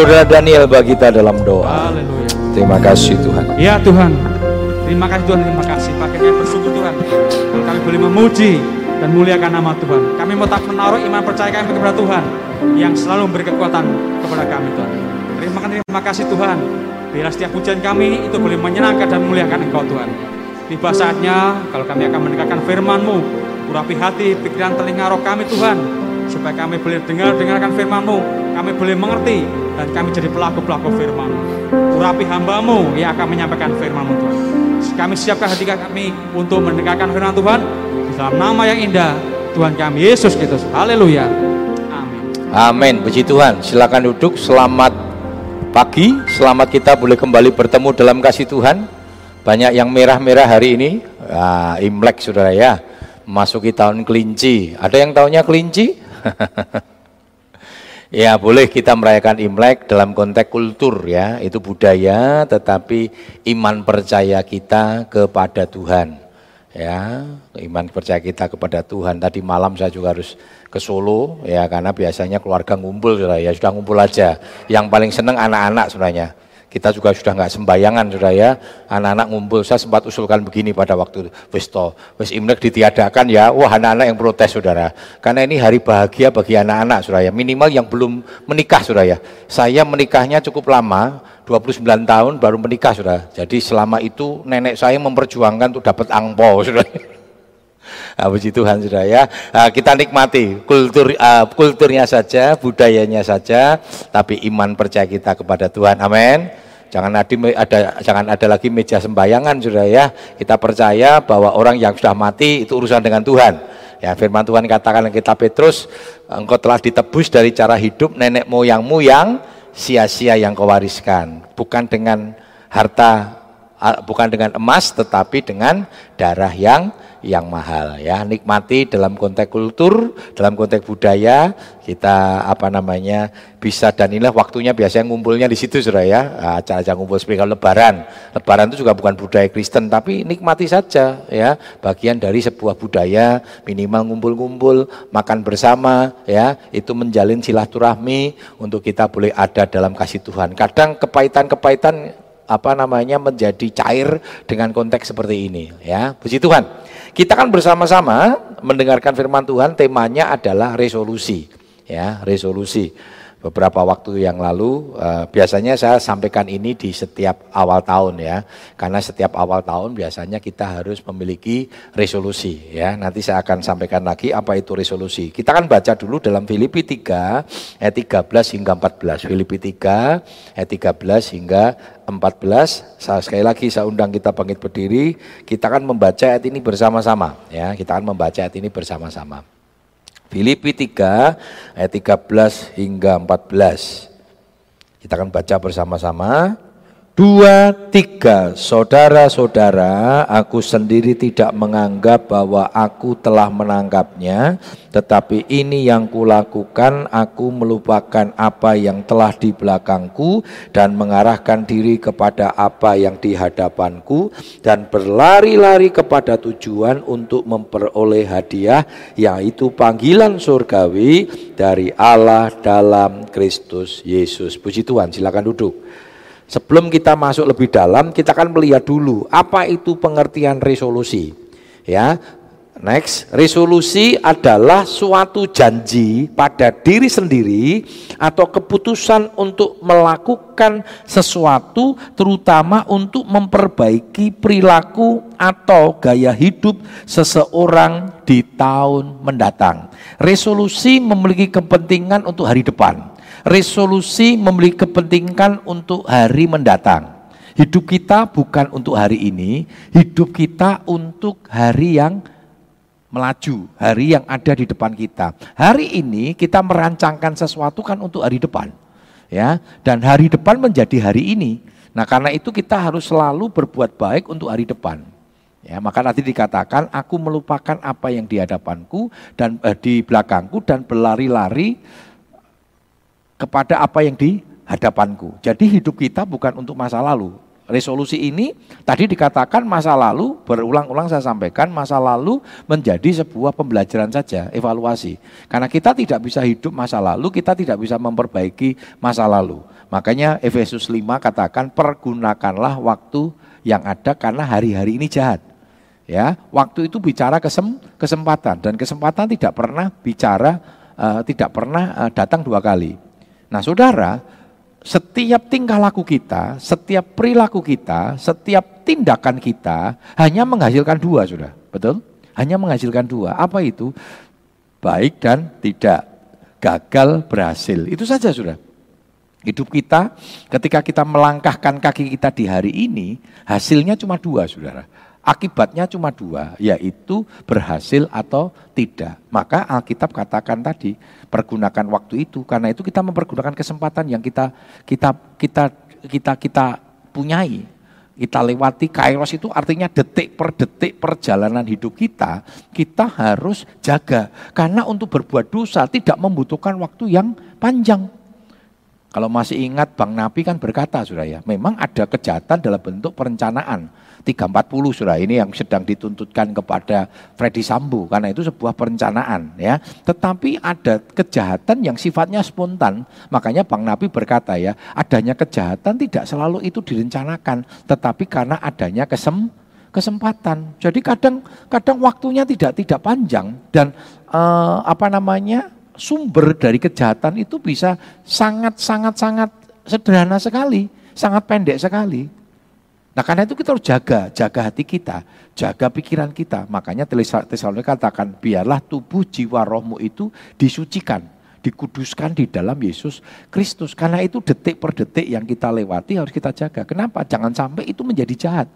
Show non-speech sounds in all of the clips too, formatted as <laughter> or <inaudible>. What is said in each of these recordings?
Saudara Daniel bagi kita dalam doa. Haleluya. Terima kasih Tuhan. Ya Tuhan, terima kasih Tuhan, terima kasih. Pakai kami bersyukur Tuhan, kami boleh memuji dan muliakan nama Tuhan. Kami mau tak menaruh iman percaya kami kepada Tuhan yang selalu memberi kekuatan kepada kami Tuhan. Terima kasih, terima kasih Tuhan. Biarlah setiap pujian kami itu boleh menyenangkan dan memuliakan Engkau Tuhan. Tiba saatnya kalau kami akan mendengarkan firman-Mu, urapi hati, pikiran, telinga, roh kami Tuhan, supaya kami boleh dengar dengarkan firman-Mu, kami boleh mengerti dan kami jadi pelaku-pelaku firman. Urapi hambamu yang akan menyampaikan firman-Mu Tuhan. Kami siapkan hati kami untuk mendengarkan firman Tuhan di dalam nama yang indah Tuhan kami Yesus Kristus. Haleluya. Amin. Amin. Puji Tuhan. Silakan duduk. Selamat pagi. Selamat kita boleh kembali bertemu dalam kasih Tuhan. Banyak yang merah-merah hari ini. Nah, Imlek saudara ya. Masuki tahun kelinci. Ada yang tahunya kelinci? <laughs> ya boleh kita merayakan Imlek dalam konteks kultur ya. Itu budaya tetapi iman percaya kita kepada Tuhan. Ya, iman percaya kita kepada Tuhan. Tadi malam saya juga harus ke Solo ya karena biasanya keluarga ngumpul saudara ya sudah ngumpul aja. Yang paling seneng anak-anak saudara kita juga sudah nggak sembayangan sudah ya. Anak-anak ngumpul saya sempat usulkan begini pada waktu wis wis imlek ditiadakan ya. Wah anak-anak yang protes saudara. Karena ini hari bahagia bagi anak-anak saudara ya. Minimal yang belum menikah saudara ya. Saya menikahnya cukup lama 29 tahun baru menikah saudara. Jadi selama itu nenek saya memperjuangkan untuk dapat angpo saudara Nah, puji Tuhan sudah ya. Nah, kita nikmati kultur uh, kulturnya saja, budayanya saja, tapi iman percaya kita kepada Tuhan. Amin. Jangan ada, ada jangan ada lagi meja sembayangan sudah ya. Kita percaya bahwa orang yang sudah mati itu urusan dengan Tuhan. Ya, firman Tuhan katakan kita Petrus, engkau telah ditebus dari cara hidup nenek moyangmu yang sia-sia yang kau wariskan, bukan dengan harta bukan dengan emas tetapi dengan darah yang yang mahal ya. Nikmati dalam konteks kultur dalam konteks budaya kita apa namanya bisa dan inilah waktunya biasanya ngumpulnya di situ sudah ya. Acara-acara ngumpul seperti lebaran. Lebaran itu juga bukan budaya Kristen tapi nikmati saja ya. Bagian dari sebuah budaya minimal ngumpul-ngumpul makan bersama ya. Itu menjalin silaturahmi untuk kita boleh ada dalam kasih Tuhan. Kadang kepahitan-kepahitan apa namanya menjadi cair dengan konteks seperti ini ya. Puji Tuhan. Kita kan bersama-sama mendengarkan firman Tuhan temanya adalah resolusi ya resolusi beberapa waktu yang lalu uh, biasanya saya sampaikan ini di setiap awal tahun ya. Karena setiap awal tahun biasanya kita harus memiliki resolusi ya. Nanti saya akan sampaikan lagi apa itu resolusi. Kita kan baca dulu dalam Filipi 3 ayat 13 hingga 14 Filipi 3 ayat 13 hingga 14 saya sekali lagi saya undang kita bangkit berdiri. Kita akan membaca ayat ini bersama-sama ya. Kita akan membaca ayat ini bersama-sama Filipi 3 ayat 13 hingga 14. Kita akan baca bersama-sama. Dua, tiga, saudara-saudara, aku sendiri tidak menganggap bahwa aku telah menangkapnya, tetapi ini yang kulakukan, aku melupakan apa yang telah di belakangku dan mengarahkan diri kepada apa yang di hadapanku dan berlari-lari kepada tujuan untuk memperoleh hadiah, yaitu panggilan surgawi dari Allah dalam Kristus Yesus. Puji Tuhan, silakan duduk. Sebelum kita masuk lebih dalam, kita akan melihat dulu apa itu pengertian resolusi. Ya, next, resolusi adalah suatu janji pada diri sendiri atau keputusan untuk melakukan sesuatu, terutama untuk memperbaiki perilaku atau gaya hidup seseorang di tahun mendatang. Resolusi memiliki kepentingan untuk hari depan resolusi memiliki kepentingan untuk hari mendatang. Hidup kita bukan untuk hari ini, hidup kita untuk hari yang melaju, hari yang ada di depan kita. Hari ini kita merancangkan sesuatu kan untuk hari depan. Ya, dan hari depan menjadi hari ini. Nah, karena itu kita harus selalu berbuat baik untuk hari depan. Ya, maka nanti dikatakan aku melupakan apa yang di hadapanku dan eh, di belakangku dan berlari-lari kepada apa yang di hadapanku. Jadi hidup kita bukan untuk masa lalu. resolusi ini tadi dikatakan masa lalu berulang-ulang saya sampaikan masa lalu menjadi sebuah pembelajaran saja, evaluasi. Karena kita tidak bisa hidup masa lalu, kita tidak bisa memperbaiki masa lalu. Makanya Efesus 5 katakan pergunakanlah waktu yang ada karena hari-hari ini jahat. Ya, waktu itu bicara kesem, kesempatan dan kesempatan tidak pernah bicara uh, tidak pernah uh, datang dua kali. Nah, Saudara, setiap tingkah laku kita, setiap perilaku kita, setiap tindakan kita hanya menghasilkan dua, Saudara. Betul? Hanya menghasilkan dua. Apa itu? Baik dan tidak. Gagal berhasil. Itu saja, Saudara. Hidup kita ketika kita melangkahkan kaki kita di hari ini, hasilnya cuma dua, Saudara Akibatnya cuma dua, yaitu berhasil atau tidak. Maka Alkitab katakan tadi, pergunakan waktu itu karena itu kita mempergunakan kesempatan yang kita kita kita kita kita punyai. Kita lewati kairos itu artinya detik per detik perjalanan hidup kita, kita harus jaga. Karena untuk berbuat dosa tidak membutuhkan waktu yang panjang. Kalau masih ingat Bang Napi kan berkata sudah ya, memang ada kejahatan dalam bentuk perencanaan 340 surah ini yang sedang dituntutkan kepada Freddy Sambo karena itu sebuah perencanaan ya. Tetapi ada kejahatan yang sifatnya spontan. Makanya Bang Nabi berkata ya, adanya kejahatan tidak selalu itu direncanakan, tetapi karena adanya kesem kesempatan. Jadi kadang kadang waktunya tidak tidak panjang dan eh, apa namanya? sumber dari kejahatan itu bisa sangat sangat sangat sederhana sekali, sangat pendek sekali. Nah karena itu kita harus jaga, jaga hati kita, jaga pikiran kita. Makanya Tesalonika katakan, biarlah tubuh jiwa rohmu itu disucikan, dikuduskan di dalam Yesus Kristus. Karena itu detik per detik yang kita lewati harus kita jaga. Kenapa? Jangan sampai itu menjadi jahat.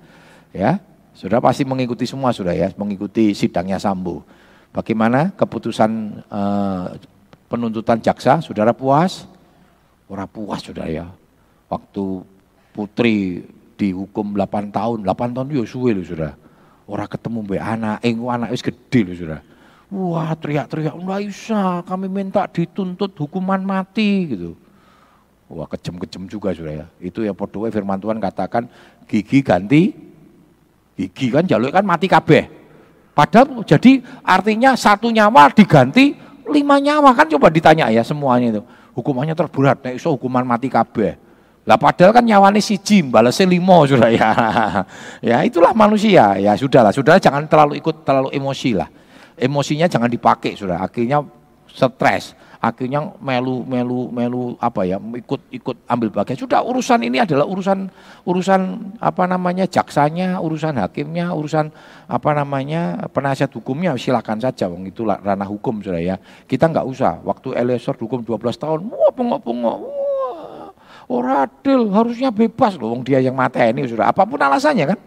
Ya, sudah pasti mengikuti semua sudah ya, mengikuti sidangnya Sambo. Bagaimana keputusan uh, penuntutan jaksa? Saudara puas? Orang puas sudah ya. Waktu putri dihukum 8 tahun, 8 tahun ya suwe loh sudah. Orang ketemu mbak anak, eh anak wis gede loh sudah. Wah teriak-teriak, enggak bisa, kami minta dituntut hukuman mati gitu. Wah kejem-kejem juga sudah ya. Itu ya podoe firman Tuhan katakan gigi ganti gigi kan jalur kan mati kabeh. Padahal jadi artinya satu nyawa diganti lima nyawa kan coba ditanya ya semuanya itu. Hukumannya terberat, nek iso hukuman mati kabeh. Lah padahal kan nyawane jim, balasnya limo sudah ya. <laughs> ya itulah manusia. Ya sudahlah, sudah jangan terlalu ikut terlalu emosi lah. Emosinya jangan dipakai sudah. Akhirnya stres, akhirnya melu melu melu apa ya ikut ikut ambil bagian. Sudah urusan ini adalah urusan urusan apa namanya jaksanya, urusan hakimnya, urusan apa namanya penasihat hukumnya silakan saja wong itu ranah hukum sudah ya. Kita nggak usah. Waktu Eliezer hukum 12 tahun, wah pengok-pengok, Orang adil, harusnya bebas loh, dia yang mati ini sudah. Apa pun alasannya kan,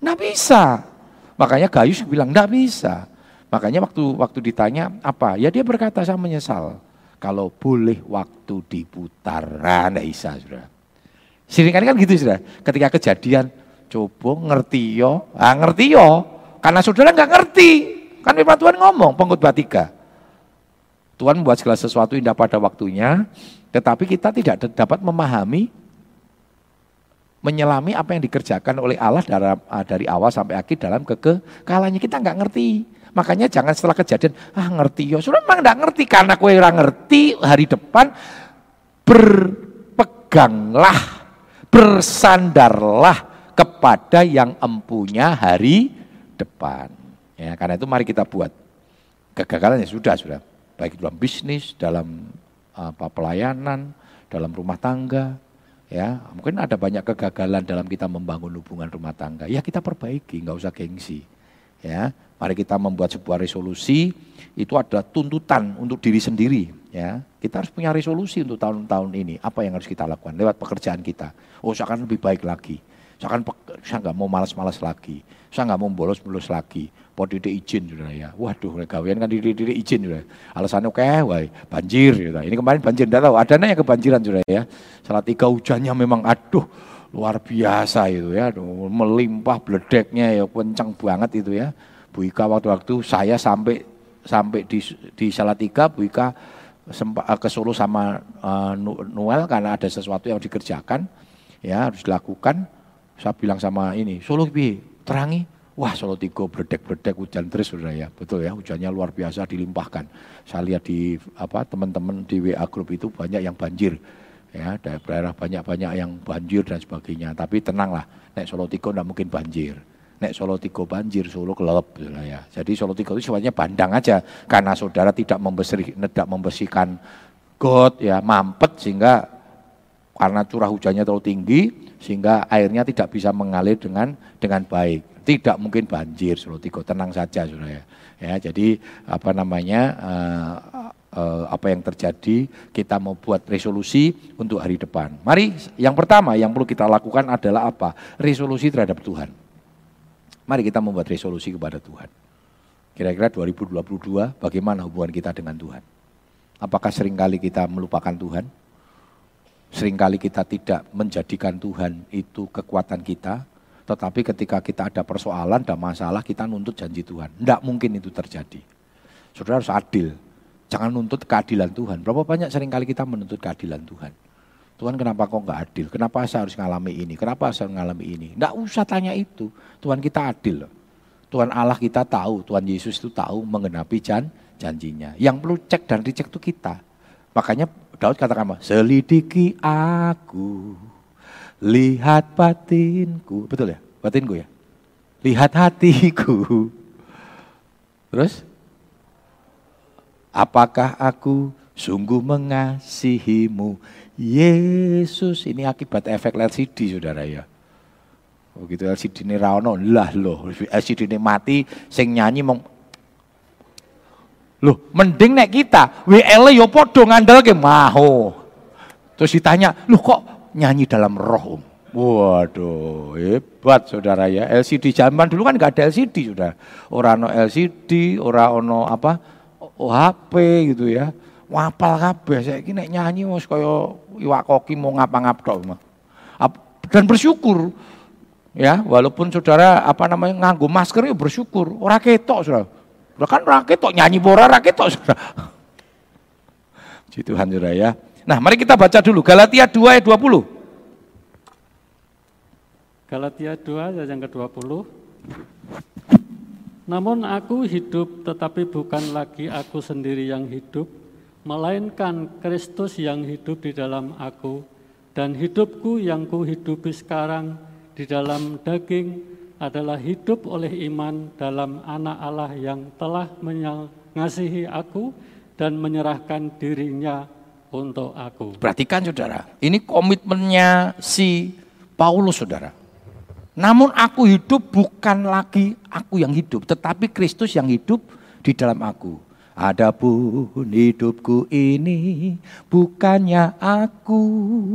nggak bisa. Makanya Gayus bilang nggak bisa. Makanya waktu waktu ditanya apa, ya dia berkata saya menyesal. Kalau boleh waktu diputar, nah, nggak bisa sudah. Sering kan gitu sudah. Ketika kejadian, coba ngerti yo, ah ngerti yo. Karena saudara nggak ngerti, kan firman Tuhan ngomong pengkhotbah tiga. Tuhan membuat segala sesuatu indah pada waktunya, tetapi kita tidak dapat memahami, menyelami apa yang dikerjakan oleh Allah ah, dari, awal sampai akhir dalam kekekalannya. Kita nggak ngerti. Makanya jangan setelah kejadian, ah ngerti ya. Sudah memang nggak ngerti karena kue orang ngerti hari depan berpeganglah, bersandarlah kepada yang empunya hari depan. Ya, karena itu mari kita buat kegagalan ya sudah sudah baik dalam bisnis, dalam apa pelayanan, dalam rumah tangga, ya mungkin ada banyak kegagalan dalam kita membangun hubungan rumah tangga. Ya kita perbaiki, nggak usah gengsi. Ya, mari kita membuat sebuah resolusi. Itu adalah tuntutan untuk diri sendiri. Ya, kita harus punya resolusi untuk tahun-tahun ini. Apa yang harus kita lakukan lewat pekerjaan kita? Oh, saya akan lebih baik lagi. Saya akan saya nggak mau malas-malas lagi. Saya nggak mau bolos-bolos lagi. Podide izin sudah ya. Waduh, gawean kan diri-diri izin sudah. Alasannya oke, okay, wah banjir. Sudah. Ini kemarin banjir, tidak tahu. Ada yang kebanjiran sudah ya. Salah tiga hujannya memang aduh luar biasa itu ya. Aduh, melimpah beledeknya ya kencang banget itu ya. Bu Ika waktu-waktu saya sampai sampai di di Salatiga, Bu Ika sempat eh, ke Solo sama uh, Noel karena ada sesuatu yang dikerjakan ya harus dilakukan Saya bilang sama ini, Solo piye? Terangi. Wah Solo Tigo berdek-berdek hujan terus sudah ya. Betul ya, hujannya luar biasa dilimpahkan. Saya lihat di apa teman-teman di WA grup itu banyak yang banjir. Ya, daerah banyak-banyak yang banjir dan sebagainya. Tapi tenanglah, nek Solo Tigo tidak mungkin banjir. Nek Solo Tigo banjir, Solo kelelep ya. Jadi Solo Tigo itu sifatnya bandang aja karena saudara tidak membersih, tidak membersihkan got ya, mampet sehingga karena curah hujannya terlalu tinggi sehingga airnya tidak bisa mengalir dengan dengan baik tidak mungkin banjir Solo Tigo, tenang saja sudah ya. Ya, jadi apa namanya uh, uh, apa yang terjadi kita mau buat resolusi untuk hari depan. Mari yang pertama yang perlu kita lakukan adalah apa? Resolusi terhadap Tuhan. Mari kita membuat resolusi kepada Tuhan. Kira-kira 2022 bagaimana hubungan kita dengan Tuhan? Apakah sering kali kita melupakan Tuhan? Seringkali kita tidak menjadikan Tuhan itu kekuatan kita, tetapi ketika kita ada persoalan, ada masalah, kita nuntut janji Tuhan. Tidak mungkin itu terjadi. Saudara harus adil. Jangan nuntut keadilan Tuhan. Berapa banyak sering kali kita menuntut keadilan Tuhan. Tuhan kenapa kok nggak adil? Kenapa saya harus mengalami ini? Kenapa saya mengalami ini? Tidak usah tanya itu. Tuhan kita adil. Tuhan Allah kita tahu, Tuhan Yesus itu tahu mengenapi jan, janjinya. Yang perlu cek dan dicek itu kita. Makanya Daud katakan apa? Selidiki aku lihat batinku. Betul ya? Batinku ya? Lihat hatiku. Terus? Apakah aku sungguh mengasihimu? Yesus, ini akibat efek LCD saudara ya. Begitu oh, LCD ini rano, lah loh. LCD ini mati, sing nyanyi mong Loh, mending nek kita, WL yo podo ngandel ke maho. Terus ditanya, loh kok nyanyi dalam roh. Waduh, hebat saudara ya. LCD zaman dulu kan nggak ada LCD sudah. Orang no LCD, orang ono apa, HP gitu ya. Wapal kabeh saya kira nyanyi mus kaya iwak koki mau ngapa-ngap mah. Dan bersyukur ya, walaupun saudara apa namanya nganggo masker ya bersyukur. Ora ketok saudara. Kan ora ketok nyanyi bora ora ketok saudara. Puji Tuhan saudara ya. Nah, mari kita baca dulu Galatia 2 ayat 20. Galatia 2 ayat yang ke-20. Namun aku hidup tetapi bukan lagi aku sendiri yang hidup, melainkan Kristus yang hidup di dalam aku dan hidupku yang kuhidupi sekarang di dalam daging adalah hidup oleh iman dalam anak Allah yang telah mengasihi aku dan menyerahkan dirinya untuk aku. Perhatikan saudara, ini komitmennya si Paulus saudara. Namun aku hidup bukan lagi aku yang hidup, tetapi Kristus yang hidup di dalam aku. Adapun hidupku ini bukannya aku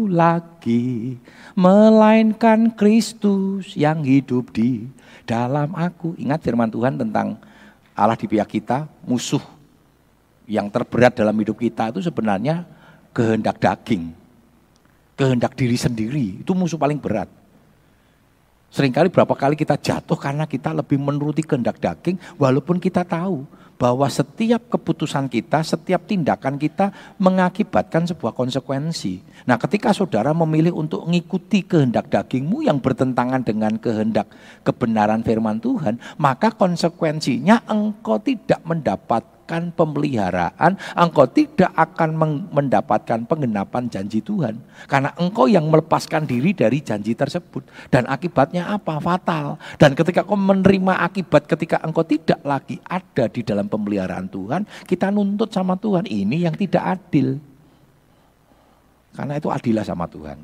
lagi, melainkan Kristus yang hidup di dalam aku. Ingat firman Tuhan tentang Allah di pihak kita, musuh yang terberat dalam hidup kita itu sebenarnya kehendak daging, kehendak diri sendiri, itu musuh paling berat. Seringkali berapa kali kita jatuh karena kita lebih menuruti kehendak daging, walaupun kita tahu bahwa setiap keputusan kita, setiap tindakan kita mengakibatkan sebuah konsekuensi. Nah ketika saudara memilih untuk mengikuti kehendak dagingmu yang bertentangan dengan kehendak kebenaran firman Tuhan, maka konsekuensinya engkau tidak mendapat mendapatkan pemeliharaan, engkau tidak akan mendapatkan penggenapan janji Tuhan. Karena engkau yang melepaskan diri dari janji tersebut. Dan akibatnya apa? Fatal. Dan ketika kau menerima akibat ketika engkau tidak lagi ada di dalam pemeliharaan Tuhan, kita nuntut sama Tuhan, ini yang tidak adil. Karena itu adilah sama Tuhan.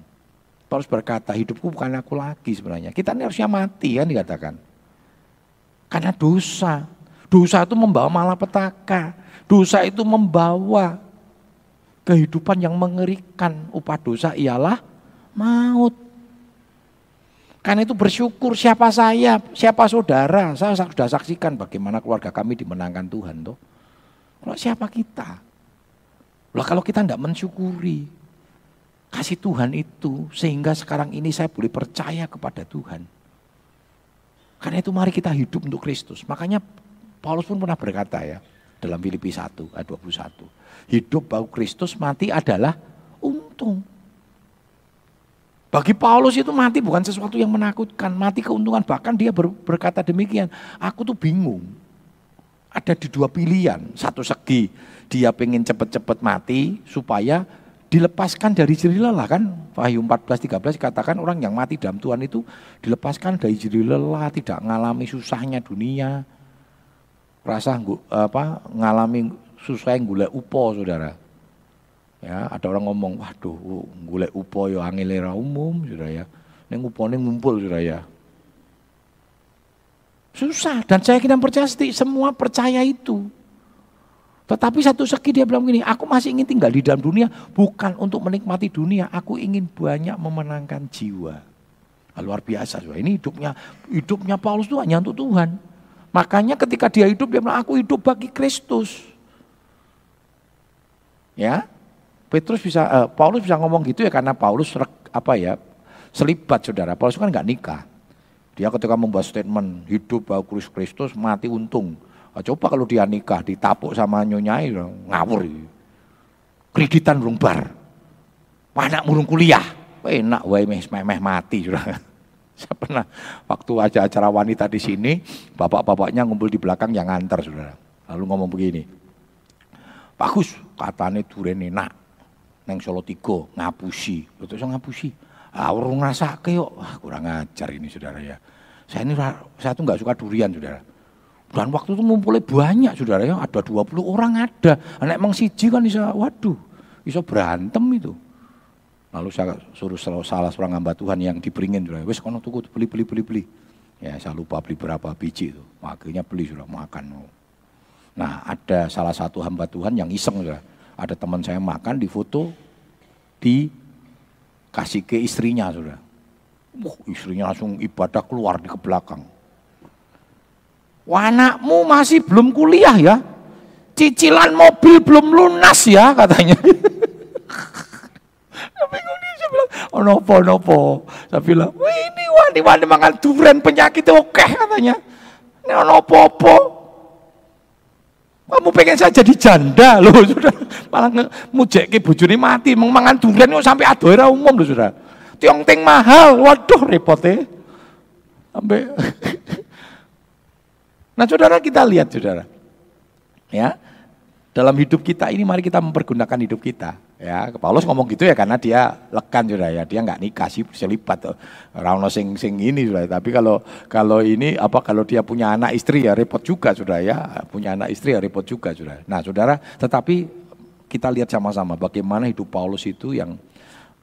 Paulus berkata, hidupku bukan aku lagi sebenarnya. Kita ini harusnya mati kan dikatakan. Karena dosa. Dosa itu membawa malapetaka. Dosa itu membawa kehidupan yang mengerikan. Upah dosa ialah maut. Karena itu bersyukur siapa saya, siapa saudara. Saya sudah saksikan bagaimana keluarga kami dimenangkan Tuhan. Tuh. Kalau siapa kita? Lah kalau kita tidak mensyukuri kasih Tuhan itu sehingga sekarang ini saya boleh percaya kepada Tuhan. Karena itu mari kita hidup untuk Kristus. Makanya Paulus pun pernah berkata ya dalam Filipi 1 ayat 21. Hidup bau Kristus, mati adalah untung. Bagi Paulus itu mati bukan sesuatu yang menakutkan, mati keuntungan. Bahkan dia ber, berkata demikian, aku tuh bingung. Ada di dua pilihan, satu segi dia pengen cepet-cepet mati supaya dilepaskan dari jerih lelah kan Wahyu 14 13 katakan orang yang mati dalam Tuhan itu dilepaskan dari jerih lelah tidak mengalami susahnya dunia rasa apa ngalami susah yang gula upo saudara. Ya ada orang ngomong waduh gula upo yo angilera umum saudara ya. Neng upo neng ngumpul saudara ya. Susah dan saya kira percaya semua percaya itu. Tetapi satu segi dia bilang begini, aku masih ingin tinggal di dalam dunia bukan untuk menikmati dunia, aku ingin banyak memenangkan jiwa. Luar biasa, ini hidupnya hidupnya Paulus itu hanya untuk Tuhan. Makanya ketika dia hidup dia bilang aku hidup bagi Kristus. Ya, Petrus bisa, uh, Paulus bisa ngomong gitu ya karena Paulus apa ya selibat saudara. Paulus kan nggak nikah. Dia ketika membuat statement hidup bagi Kristus mati untung. Ah, coba kalau dia nikah ditapuk sama nyonyai ngawur. Kreditan burung bar. Anak murung kuliah. Enak wae meh, meh mati sudah. Saya pernah waktu aja acara wanita di sini, bapak-bapaknya ngumpul di belakang yang ngantar saudara. Lalu ngomong begini, bagus katanya duren enak, neng Solo Tigo ngapusi, betul saya ngapusi. Ah, orang ngerasa wah kurang ajar ini saudara ya. Saya ini saya tuh nggak suka durian saudara. Dan waktu itu ngumpulnya banyak saudara ya, ada 20 orang ada. Anak emang siji kan bisa, waduh, bisa berantem itu. Lalu saya suruh salah seorang hamba Tuhan yang diberingin wes kono tuku beli beli beli beli. Ya saya lupa beli berapa biji itu, akhirnya beli sudah makan. Nah ada salah satu hamba Tuhan yang iseng saudara, ada teman saya makan di foto di kasih ke istrinya saudara. Wah, istrinya langsung ibadah keluar di ke belakang anakmu masih belum kuliah ya. Cicilan mobil belum lunas ya katanya. <laughs> Tapi saya bilang, oh nopo nopo. Saya bilang, wah ini wani wani <laughs> mangan durian penyakit oke katanya. Ini nopo opo. Kamu pengen saya jadi janda loh sudah. Malah mujek ke bujuni mati. Mangan durian itu sampai adoira umum loh sudah. Tiong ting mahal, waduh repotnya. Sampai <laughs> Nah saudara kita lihat saudara. Ya, dalam hidup kita ini mari kita mempergunakan hidup kita. Ya, Paulus ngomong gitu ya karena dia lekan sudah ya, dia nggak nikah sih selipat tuh. Rauno sing sing ini sudah. Tapi kalau kalau ini apa kalau dia punya anak istri ya repot juga sudah ya, punya anak istri ya repot juga sudah. Nah saudara, tetapi kita lihat sama-sama bagaimana hidup Paulus itu yang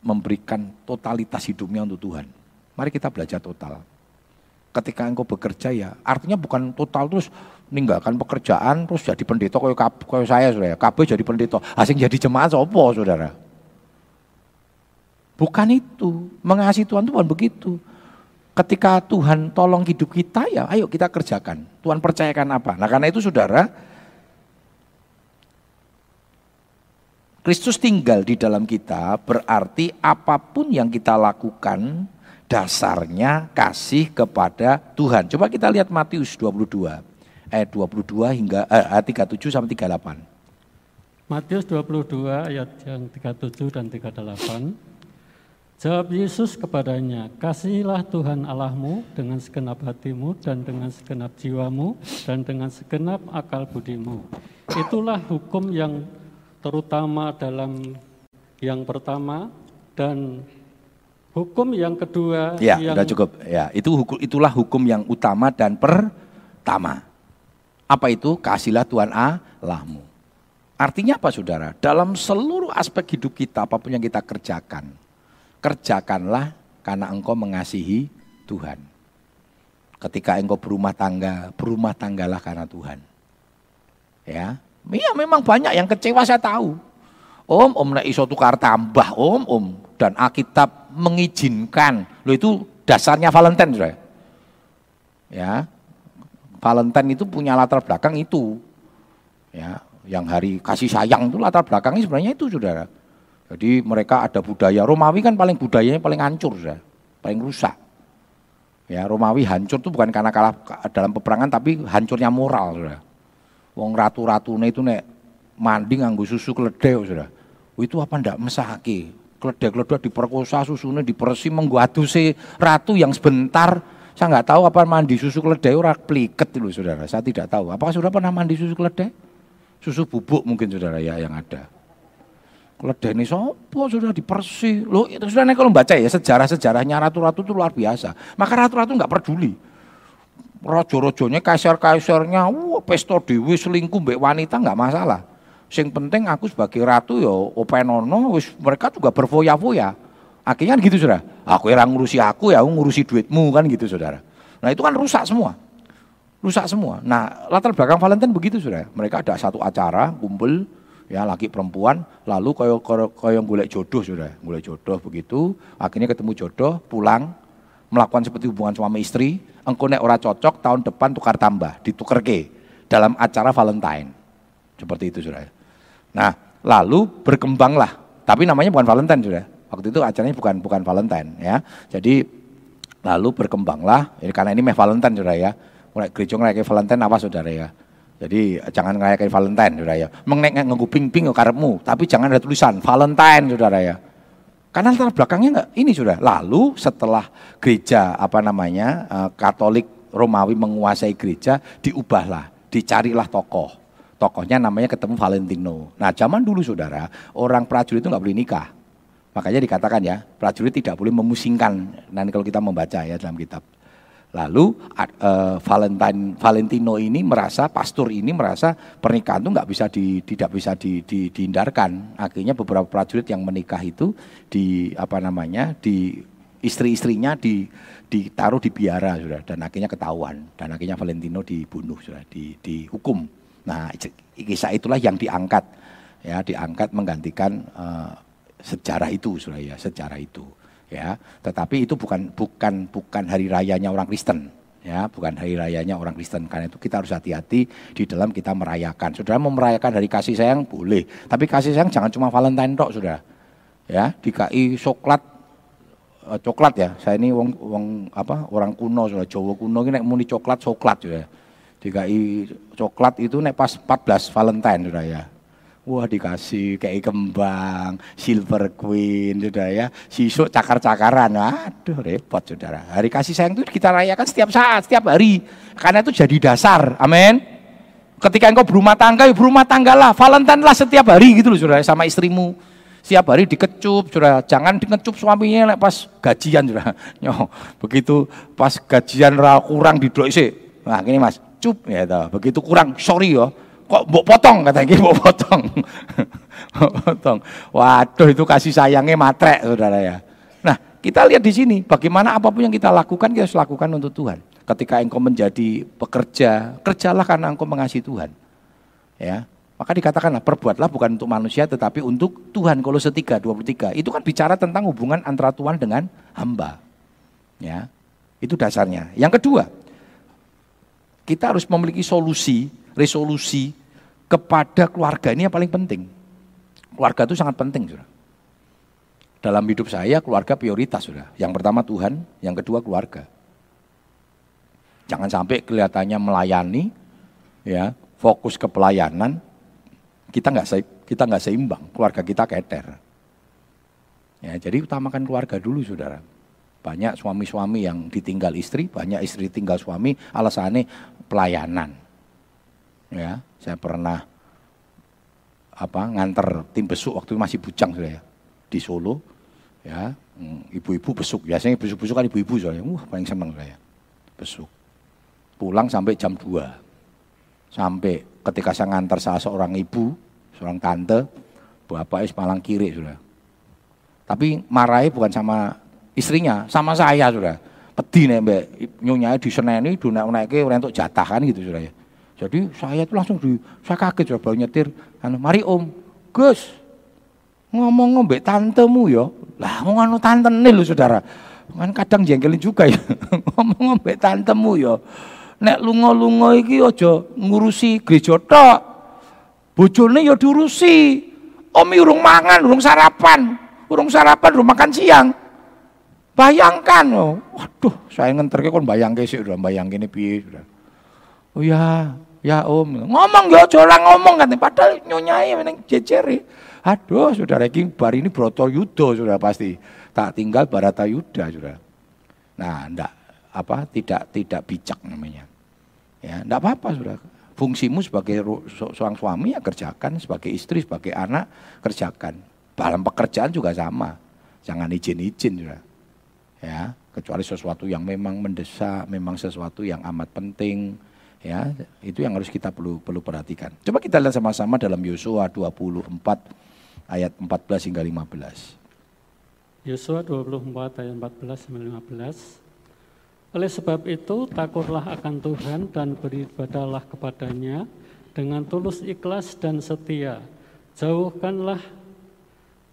memberikan totalitas hidupnya untuk Tuhan. Mari kita belajar total ketika engkau bekerja ya artinya bukan total terus meninggalkan pekerjaan terus jadi pendeta kayak kayak saya saudara. KB jadi pendeta. Asing jadi jemaat sopo saudara? Bukan itu. Mengasihi Tuhan Tuhan begitu. Ketika Tuhan tolong hidup kita ya ayo kita kerjakan. Tuhan percayakan apa? Nah karena itu saudara Kristus tinggal di dalam kita berarti apa pun yang kita lakukan dasarnya kasih kepada Tuhan. Coba kita lihat Matius 22 ayat 22 hingga eh, ayat 37 sampai 38. Matius 22 ayat yang 37 dan 38. Jawab Yesus kepadanya, Kasihilah Tuhan Allahmu dengan segenap hatimu dan dengan segenap jiwamu dan dengan segenap akal budimu. Itulah hukum yang terutama dalam yang pertama dan Hukum yang kedua ya, yang sudah cukup. Ya, itu hukum itulah hukum yang utama dan pertama. Apa itu? Kasihlah Tuhan Allahmu. Artinya apa Saudara? Dalam seluruh aspek hidup kita apa pun yang kita kerjakan, kerjakanlah karena engkau mengasihi Tuhan. Ketika engkau berumah tangga, berumah tanggalah karena Tuhan. Ya, Iya memang banyak yang kecewa saya tahu. Om, om nek iso tukar tambah, om, om. Dan Alkitab mengizinkan. Lo itu dasarnya Valentine, saudara. Ya, Valentine itu punya latar belakang itu. Ya, yang hari kasih sayang itu latar belakangnya sebenarnya itu, saudara. Jadi mereka ada budaya Romawi kan paling budayanya paling hancur, saudara. paling rusak. Ya, Romawi hancur itu bukan karena kalah dalam peperangan tapi hancurnya moral, saudara. Wong ratu-ratune itu nek mandi nganggo susu keledai, saudara. Itu apa ndak mesake? keledai-keledai diperkosa susunya dipersi si ratu yang sebentar saya nggak tahu apa mandi susu keledai ora pliket itu saudara. Saya tidak tahu. Apakah sudah pernah mandi susu keledai? Susu bubuk mungkin saudara ya yang ada. Keledai ini sopo sudah dipersi lo itu sudah kalau baca ya sejarah-sejarahnya ratu-ratu itu luar biasa. Maka ratu-ratu nggak peduli. Rojo-rojonya kaisar-kaisarnya wah pesta dewi selingkuh mbak wanita nggak masalah. Sing penting aku sebagai ratu ya openono mereka juga berfoya-foya. Akhirnya kan gitu Saudara. Aku yang ngurusi aku ya aku ngurusi duitmu kan gitu Saudara. Nah itu kan rusak semua. Rusak semua. Nah latar belakang Valentine begitu Saudara. Mereka ada satu acara kumpul ya laki perempuan lalu koyo koyo golek jodoh sudah golek jodoh begitu akhirnya ketemu jodoh pulang melakukan seperti hubungan suami istri engkau nek ora cocok tahun depan tukar tambah ditukar ke dalam acara Valentine seperti itu sudah. Nah, lalu berkembanglah. Tapi namanya bukan Valentine sudah. Waktu itu acaranya bukan bukan Valentine ya. Jadi lalu berkembanglah. Ini karena ini meh Valentine sudah ya. Mulai gereja ngerayain Valentine apa saudara ya. Jadi jangan ngerayain Valentine saudara ya. Mengenek nganggu ping-ping karepmu, tapi jangan ada tulisan Valentine saudara ya. Karena latar belakangnya enggak ini sudah. Lalu setelah gereja apa namanya eh, Katolik Romawi menguasai gereja, diubahlah, dicarilah tokoh tokohnya namanya ketemu Valentino. Nah zaman dulu saudara, orang prajurit itu nggak boleh nikah. Makanya dikatakan ya, prajurit tidak boleh memusingkan. Nanti kalau kita membaca ya dalam kitab. Lalu uh, Valentine Valentino ini merasa pastor ini merasa pernikahan itu nggak bisa di, tidak bisa di, di, dihindarkan. Akhirnya beberapa prajurit yang menikah itu di apa namanya di istri-istrinya di ditaruh di biara sudah dan akhirnya ketahuan dan akhirnya Valentino dibunuh sudah di dihukum Nah, kisah itulah yang diangkat ya, diangkat menggantikan uh, sejarah itu sudah ya, sejarah itu ya. Tetapi itu bukan bukan bukan hari rayanya orang Kristen ya, bukan hari rayanya orang Kristen. Karena itu kita harus hati-hati di dalam kita merayakan. Saudara mau merayakan hari kasih sayang boleh, tapi kasih sayang jangan cuma Valentine tok, Saudara. Ya, DKI coklat uh, coklat ya. Saya ini wong wong apa orang kuno sudah Jawa kuno ini nek muni coklat coklat sudah DKI coklat itu nek pas 14 Valentine sudah ya. Wah dikasih kayak kembang, silver queen sudah ya. Sisuk cakar-cakaran. Aduh repot saudara. Hari kasih sayang itu kita rayakan setiap saat, setiap hari. Karena itu jadi dasar. Amin. Ketika engkau berumah tangga, ya berumah tangga lah. Valentine lah setiap hari gitu loh saudara sama istrimu. Setiap hari dikecup, saudara. Jangan dikecup suaminya pas gajian, saudara. <laughs> Nyo, begitu pas gajian kurang di sih. Nah, gini mas, cup ya. Begitu kurang sorry yo. Kok mbok potong katanya gitu mbok potong. <laughs> potong. Waduh itu kasih sayangnya matrek Saudara ya. Nah, kita lihat di sini bagaimana apa pun yang kita lakukan kita harus lakukan untuk Tuhan. Ketika engkau menjadi pekerja, kerjalah karena engkau mengasihi Tuhan. Ya. Maka dikatakanlah perbuatlah bukan untuk manusia tetapi untuk Tuhan. Kalau setiga, 23. Itu kan bicara tentang hubungan antara Tuhan dengan hamba. Ya. Itu dasarnya. Yang kedua, kita harus memiliki solusi, resolusi kepada keluarga ini yang paling penting. Keluarga itu sangat penting, sudah. Dalam hidup saya, keluarga prioritas, sudah. Yang pertama Tuhan, yang kedua keluarga. Jangan sampai kelihatannya melayani, ya, fokus ke pelayanan, kita nggak kita nggak seimbang, keluarga kita keter. Ya, jadi utamakan keluarga dulu, saudara. Banyak suami-suami yang ditinggal istri, banyak istri tinggal suami, alasannya pelayanan. Ya, saya pernah apa nganter tim besuk waktu itu masih bujang saya di Solo. Ya, mm, ibu-ibu besuk. Biasanya besuk-besuk kan ibu-ibu soalnya. Wah, paling senang saya. Besuk. Pulang sampai jam 2. Sampai ketika saya ngantar salah seorang ibu, seorang tante, bapak es malang kiri sudah. Tapi marahi bukan sama istrinya sama saya sudah pedi nih mbak nyonya di seneni dunia naik untuk jatah kan gitu sudah ya jadi saya itu langsung di saya kaget baru nyetir anu mari om. Gus ngomong ngombe tantemu ya. Lah mau anu tante nih lu saudara. Kan kadang jengkelin juga ya. <laughs> Ngomong ngombe tantemu ya. Nek lungo-lungo iki aja ngurusi gereja tok bojone ya diurusi. Om urung mangan urung sarapan urung sarapan urung makan siang. Bayangkan, oh, waduh, saya ngenterke kon bayangke sih udah bayangke ini piye sudah. Oh ya, ya Om. Ngomong ya aja ngomong kan padahal nyonyai meneng jejeri. Aduh, saudara King bar ini Broto Yudo sudah pasti. Tak tinggal Barata Yuda sudah. Nah, enggak apa tidak tidak bijak namanya. Ya, enggak apa-apa sudah. Fungsimu sebagai seorang suami ya kerjakan, sebagai istri, sebagai anak kerjakan. Dalam pekerjaan juga sama. Jangan izin-izin sudah. Ya, kecuali sesuatu yang memang mendesak, memang sesuatu yang amat penting, ya itu yang harus kita perlu perlu perhatikan. Coba kita lihat sama-sama dalam Yosua 24 ayat 14 hingga 15. Yosua 24 ayat 14 sampai 15. Oleh sebab itu takutlah akan Tuhan dan beribadahlah kepadanya dengan tulus ikhlas dan setia. Jauhkanlah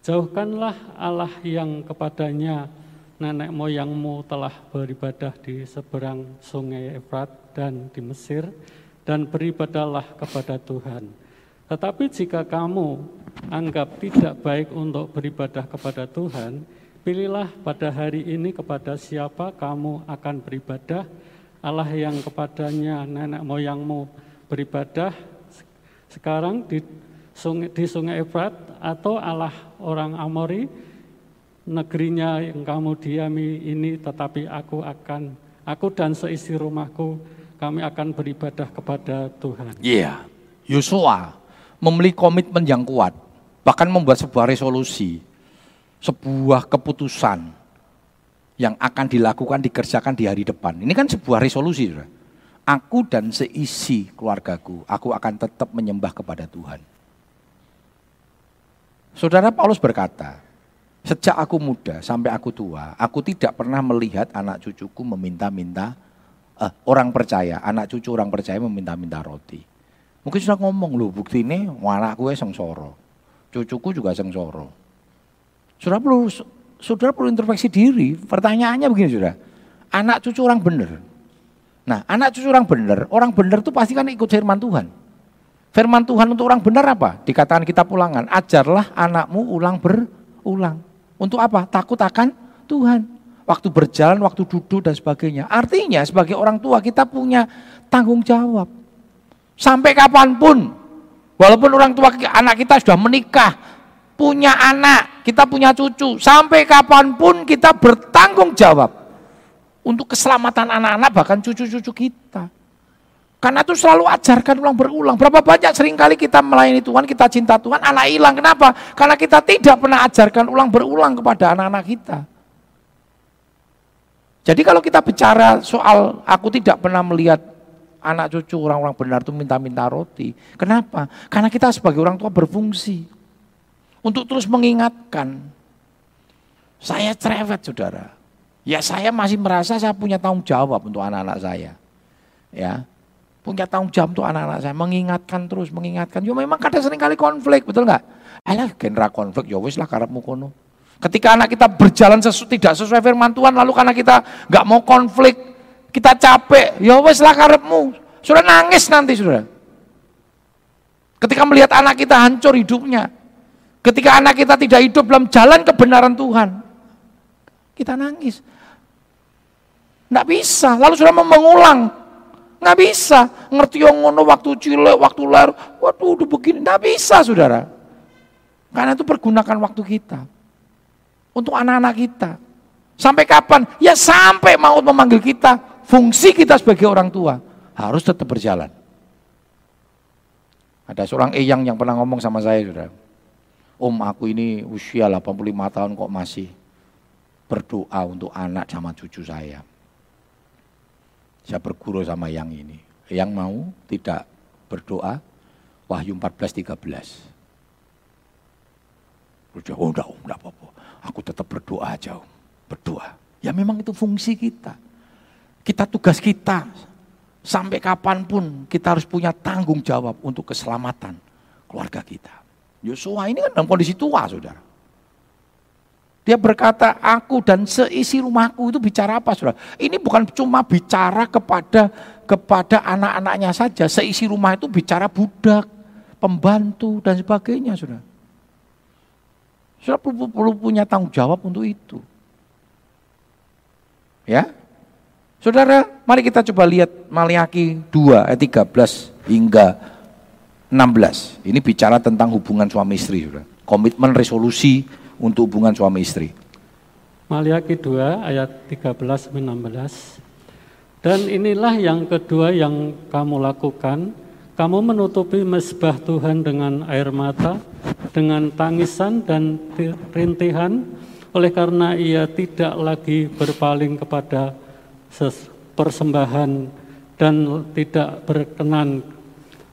jauhkanlah Allah yang kepadanya nenek moyangmu telah beribadah di seberang sungai Efrat dan di Mesir dan beribadahlah kepada Tuhan. Tetapi jika kamu anggap tidak baik untuk beribadah kepada Tuhan, pilihlah pada hari ini kepada siapa kamu akan beribadah, Allah yang kepadanya nenek moyangmu beribadah sekarang di sungai, di sungai Efrat atau Allah orang Amori negerinya yang kamu diami ini tetapi aku akan aku dan seisi rumahku kami akan beribadah kepada Tuhan. Iya. Yeah. Yosua memiliki komitmen yang kuat, bahkan membuat sebuah resolusi, sebuah keputusan yang akan dilakukan dikerjakan di hari depan. Ini kan sebuah resolusi, saudara. Aku dan seisi keluargaku, aku akan tetap menyembah kepada Tuhan. Saudara Paulus berkata, Sejak aku muda sampai aku tua, aku tidak pernah melihat anak cucuku meminta-minta, eh, orang percaya, anak cucu orang percaya meminta-minta roti. Mungkin sudah ngomong loh, bukti ini anakku ya sengsoro, cucuku juga sengsoro. Sudah perlu, sudah perlu introspeksi diri. Pertanyaannya begini sudah, anak cucu orang benar. Nah, anak cucu orang benar, orang benar itu pasti kan ikut firman Tuhan. Firman Tuhan untuk orang benar apa? Dikatakan kita pulangan, ajarlah anakmu ulang berulang. Untuk apa? Takut akan Tuhan. Waktu berjalan, waktu duduk dan sebagainya. Artinya sebagai orang tua kita punya tanggung jawab. Sampai kapan pun, walaupun orang tua anak kita sudah menikah, punya anak, kita punya cucu, sampai kapan pun kita bertanggung jawab untuk keselamatan anak-anak bahkan cucu-cucu kita. Karena itu selalu ajarkan ulang berulang. Berapa banyak sering kali kita melayani Tuhan, kita cinta Tuhan, anak hilang. Kenapa? Karena kita tidak pernah ajarkan ulang berulang kepada anak-anak kita. Jadi kalau kita bicara soal aku tidak pernah melihat anak cucu orang-orang benar itu minta-minta roti. Kenapa? Karena kita sebagai orang tua berfungsi untuk terus mengingatkan. Saya cerewet saudara. Ya saya masih merasa saya punya tanggung jawab untuk anak-anak saya. Ya, punya tanggung jawab untuk anak-anak saya, mengingatkan terus, mengingatkan. Ya memang kadang sering kali konflik, betul nggak? Alah, genera konflik, ya wis lah karepmu kono. Ketika anak kita berjalan sesu, tidak sesuai firman Tuhan, lalu karena kita nggak mau konflik, kita capek, ya wis lah karepmu. Sudah nangis nanti, sudah. Ketika melihat anak kita hancur hidupnya, ketika anak kita tidak hidup dalam jalan kebenaran Tuhan, kita nangis. Tidak bisa, lalu sudah mengulang Nggak bisa. Ngerti yang ngono waktu cilik, waktu lahir. Waduh udah begini. Nggak bisa saudara. Karena itu pergunakan waktu kita. Untuk anak-anak kita. Sampai kapan? Ya sampai maut memanggil kita. Fungsi kita sebagai orang tua. Harus tetap berjalan. Ada seorang eyang yang pernah ngomong sama saya saudara. Om aku ini usia 85 tahun kok masih berdoa untuk anak sama cucu saya. Saya berguru sama yang ini. Yang mau tidak berdoa, Wahyu 14, 13. Udah, oh. Aku tetap berdoa aja, berdoa. Ya memang itu fungsi kita. Kita tugas kita. Sampai kapan pun kita harus punya tanggung jawab untuk keselamatan keluarga kita. Yosua ini kan dalam kondisi tua, saudara. Dia berkata, aku dan seisi rumahku itu bicara apa, saudara? Ini bukan cuma bicara kepada kepada anak-anaknya saja. Seisi rumah itu bicara budak, pembantu, dan sebagainya, saudara. Saudara perlu, perlu punya tanggung jawab untuk itu. Ya, Saudara, mari kita coba lihat Maliaki 2 ayat 13 hingga 16. Ini bicara tentang hubungan suami istri, saudara. komitmen resolusi untuk hubungan suami istri. Maliaki 2 ayat 13 16. Dan inilah yang kedua yang kamu lakukan, kamu menutupi mesbah Tuhan dengan air mata, dengan tangisan dan rintihan, oleh karena ia tidak lagi berpaling kepada persembahan dan tidak berkenan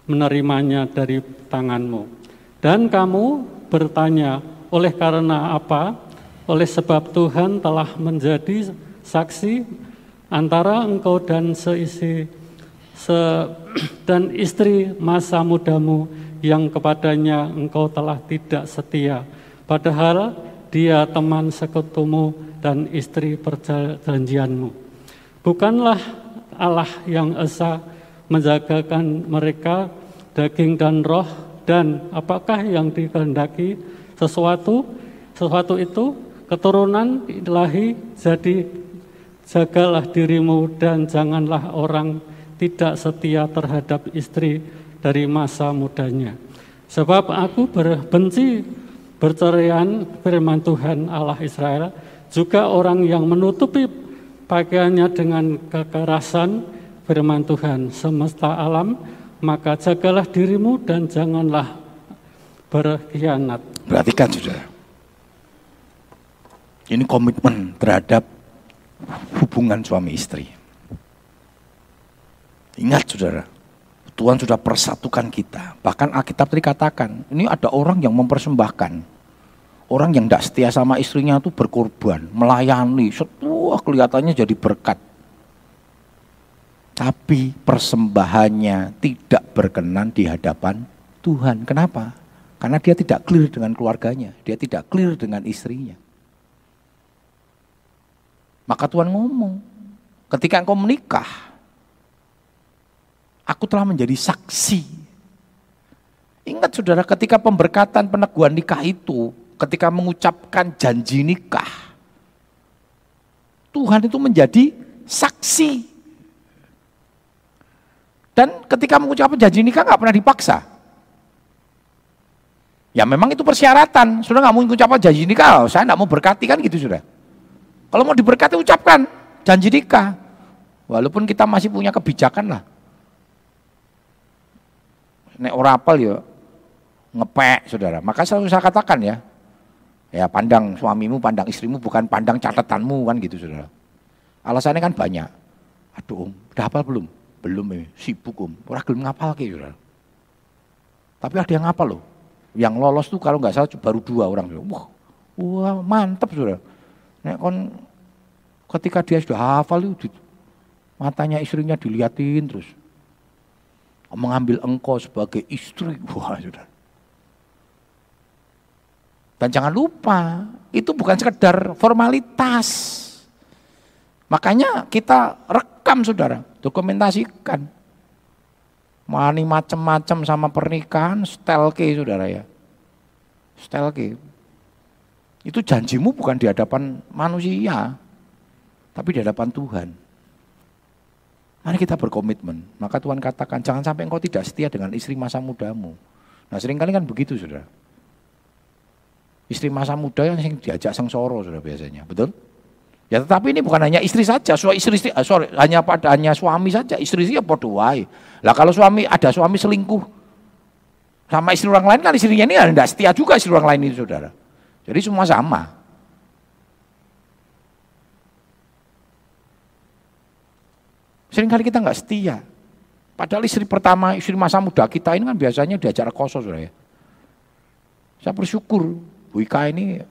menerimanya dari tanganmu. Dan kamu bertanya, oleh karena apa? Oleh sebab Tuhan telah menjadi saksi antara engkau dan seisi se, <clears throat> dan istri masa mudamu yang kepadanya engkau telah tidak setia. Padahal dia teman sekutumu dan istri perjanjianmu. Bukanlah Allah yang esa menjagakan mereka daging dan roh dan apakah yang dikehendaki sesuatu sesuatu itu keturunan ilahi jadi jagalah dirimu dan janganlah orang tidak setia terhadap istri dari masa mudanya sebab aku berbenci berceraian firman Tuhan Allah Israel juga orang yang menutupi pakaiannya dengan kekerasan firman Tuhan semesta alam, maka jagalah dirimu dan janganlah berkhianat. Perhatikan saudara. Ini komitmen terhadap hubungan suami istri. Ingat saudara, Tuhan sudah persatukan kita. Bahkan Alkitab tadi katakan, ini ada orang yang mempersembahkan. Orang yang tidak setia sama istrinya itu berkorban, melayani, setua kelihatannya jadi berkat tapi persembahannya tidak berkenan di hadapan Tuhan. Kenapa? Karena dia tidak clear dengan keluarganya, dia tidak clear dengan istrinya. Maka Tuhan ngomong, ketika engkau menikah, aku telah menjadi saksi. Ingat saudara, ketika pemberkatan peneguhan nikah itu, ketika mengucapkan janji nikah, Tuhan itu menjadi saksi dan ketika mengucapkan janji nikah nggak pernah dipaksa. Ya memang itu persyaratan. Sudah nggak mau mengucapkan janji nikah, oh, saya nggak mau berkati kan gitu sudah. Kalau mau diberkati ucapkan janji nikah. Walaupun kita masih punya kebijakan lah. Nek ora apal ya ngepek saudara. Maka selalu saya katakan ya, ya pandang suamimu, pandang istrimu bukan pandang catatanmu kan gitu saudara. Alasannya kan banyak. Aduh om, udah hafal belum? Belum ya, sibuk om. Orang gelem ngapal ke Tapi ada yang ngapal loh. Yang lolos tuh kalau nggak salah baru dua orang. Wah, wah mantep sudah. Nek kon ketika dia sudah hafal itu matanya istrinya diliatin terus mengambil engkau sebagai istri wah sudah dan jangan lupa itu bukan sekedar formalitas makanya kita rekam saudara Dokumentasikan. Mani macam-macam sama pernikahan, stelke saudara ya. Stelke. Itu janjimu bukan di hadapan manusia, tapi di hadapan Tuhan. Mari kita berkomitmen. Maka Tuhan katakan, jangan sampai engkau tidak setia dengan istri masa mudamu. Nah sering kali kan begitu saudara. Istri masa muda yang diajak sengsoro saudara biasanya, betul? Ya tetapi ini bukan hanya istri saja, istri, istri eh, sorry, hanya pada hanya suami saja, istri istri ya podoai. Lah kalau suami ada suami selingkuh sama istri orang lain kan istrinya ini tidak setia juga istri orang lain itu saudara. Jadi semua sama. Seringkali kita nggak setia. Padahal istri pertama, istri masa muda kita ini kan biasanya di acara kosos saudara ya. Saya bersyukur Bu Ika ini